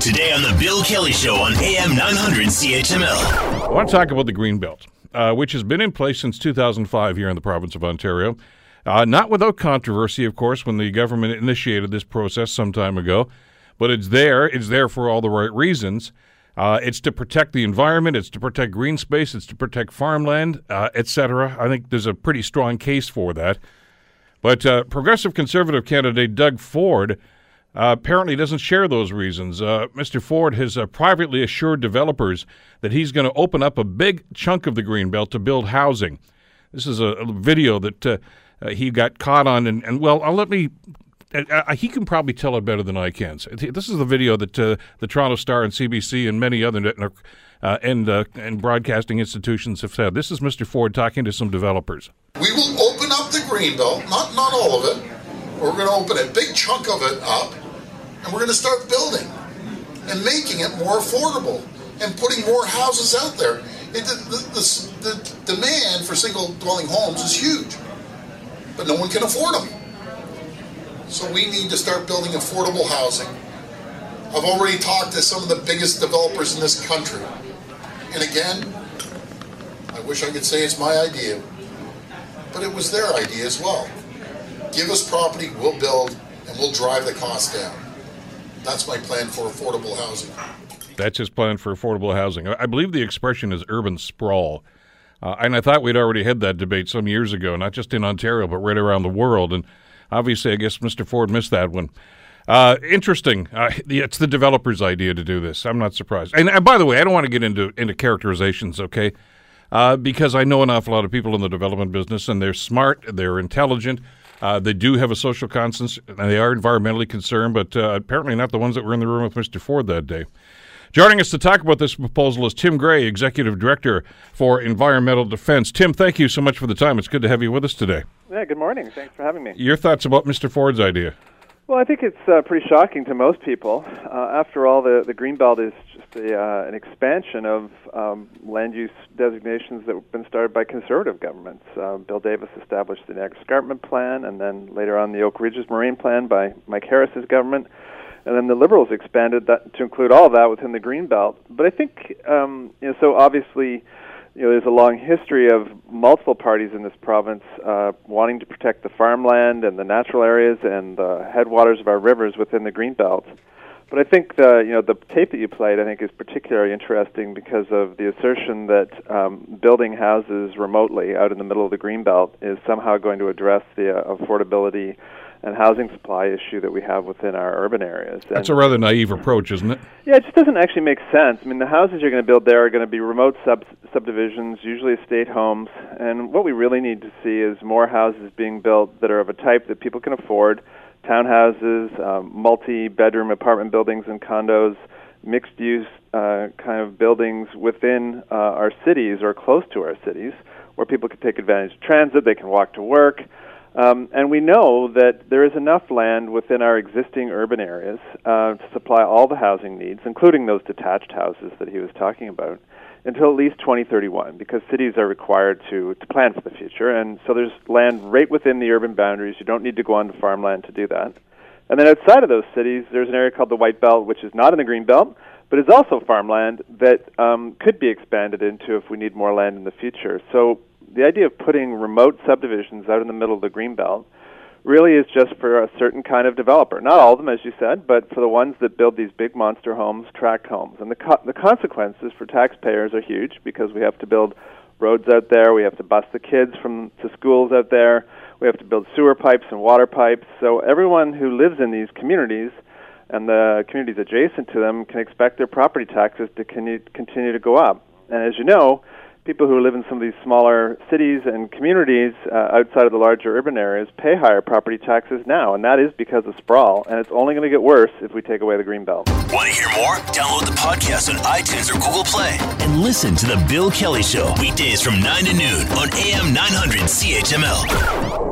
Today on The Bill Kelly Show on AM 900 CHML. I want to talk about the Greenbelt, uh, which has been in place since 2005 here in the province of Ontario. Uh, not without controversy, of course, when the government initiated this process some time ago, but it's there. It's there for all the right reasons. Uh, it's to protect the environment. It's to protect green space. It's to protect farmland, uh, etc. I think there's a pretty strong case for that. But uh, progressive conservative candidate Doug Ford uh, apparently doesn't share those reasons. Uh, Mr. Ford has uh, privately assured developers that he's going to open up a big chunk of the Greenbelt to build housing. This is a, a video that uh, uh, he got caught on, and, and well, let me. He can probably tell it better than I can. This is the video that the Toronto Star and CBC and many other network and and broadcasting institutions have said. This is Mr. Ford talking to some developers. We will open up the Greenbelt, not not all of it. We're going to open a big chunk of it up and we're going to start building and making it more affordable and putting more houses out there. It, the, the, the, demand for single dwelling homes is huge, but no one can afford them. So we need to start building affordable housing. I've already talked to some of the biggest developers in this country. And again, I wish I could say it's my idea, but it was their idea as well. Give us property, we'll build, and we'll drive the cost down. That's my plan for affordable housing. That's his plan for affordable housing. I believe the expression is urban sprawl. Uh, and I thought we'd already had that debate some years ago, not just in Ontario, but right around the world. And obviously, I guess Mr. Ford missed that one. Uh, interesting. Uh, it's the developer's idea to do this. I'm not surprised. And, and by the way, I don't want to get into into characterizations, okay? Uh, because I know an awful lot of people in the development business, and they're smart, they're intelligent, uh, they do have a social conscience, and they are environmentally concerned, but uh, apparently not the ones that were in the room with Mr. Ford that day. Joining us to talk about this proposal is Tim Gray, Executive Director for Environmental Defence. Tim, thank you so much for the time. It's good to have you with us today. Yeah, good morning. Thanks for having me. Your thoughts about Mr. Ford's idea? Well, I think it's uh, pretty shocking to most people. Uh, after all, the, the Greenbelt is just a, uh, an expansion of um, land use designations that have been started by conservative governments. Uh, Bill Davis established the Niagara Escarpment Plan, and then later on the Oak Ridges Moraine Plan by Mike Harris's government. And then the Liberals expanded that to include all that within the Greenbelt. But I think, um, you know, so obviously you know, there's a long history of multiple parties in this province uh, wanting to protect the farmland and the natural areas and the headwaters of our rivers within the greenbelt. But I think the you know the tape that you played I think is particularly interesting because of the assertion that um, building houses remotely out in the middle of the greenbelt is somehow going to address the uh, affordability and housing supply issue that we have within our urban areas. That's a rather naive approach, isn't it? Yeah, it just doesn't actually make sense. I mean, the houses you're going to build there are going to be remote sub- subdivisions, usually estate homes, and what we really need to see is more houses being built that are of a type that people can afford townhouses, um, multi bedroom apartment buildings and condos, mixed use uh, kind of buildings within uh, our cities or close to our cities where people can take advantage of transit, they can walk to work. Um, and we know that there is enough land within our existing urban areas uh, to supply all the housing needs, including those detached houses that he was talking about, until at least 2031, because cities are required to, to plan for the future. And so there's land right within the urban boundaries. You don't need to go onto farmland to do that. And then outside of those cities, there's an area called the White Belt, which is not in the Green Belt, but is also farmland that um, could be expanded into if we need more land in the future. So the idea of putting remote subdivisions out in the middle of the green belt really is just for a certain kind of developer. Not all of them, as you said, but for the ones that build these big monster homes, tract homes. And the co- the consequences for taxpayers are huge because we have to build roads out there, we have to bus the kids from to schools out there, we have to build sewer pipes and water pipes. So everyone who lives in these communities and the communities adjacent to them can expect their property taxes to continue to go up. And as you know, people who live in some of these smaller cities and communities uh, outside of the larger urban areas pay higher property taxes now, and that is because of sprawl. And it's only going to get worse if we take away the green belt. Want to hear more? Download the podcast on iTunes or Google Play and listen to the Bill Kelly Show weekdays from 9 to noon on AM 900 CHML.